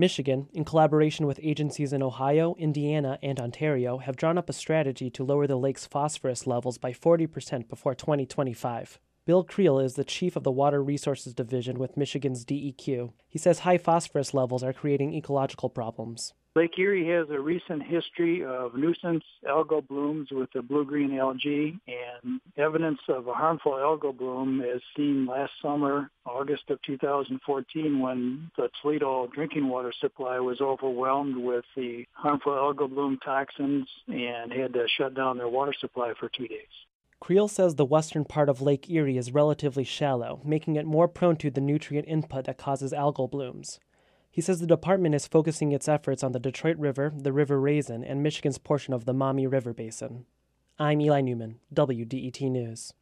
Michigan, in collaboration with agencies in Ohio, Indiana, and Ontario, have drawn up a strategy to lower the lake's phosphorus levels by 40% before 2025. Bill Creal is the chief of the Water Resources Division with Michigan's DEQ. He says high phosphorus levels are creating ecological problems. Lake Erie has a recent history of nuisance algal blooms with the blue-green algae, and evidence of a harmful algal bloom is seen last summer, August of 2014, when the Toledo drinking water supply was overwhelmed with the harmful algal bloom toxins and had to shut down their water supply for two days. Creal says the western part of Lake Erie is relatively shallow, making it more prone to the nutrient input that causes algal blooms. He says the department is focusing its efforts on the Detroit River, the River Raisin, and Michigan's portion of the Maumee River Basin. I'm Eli Newman, WDET News.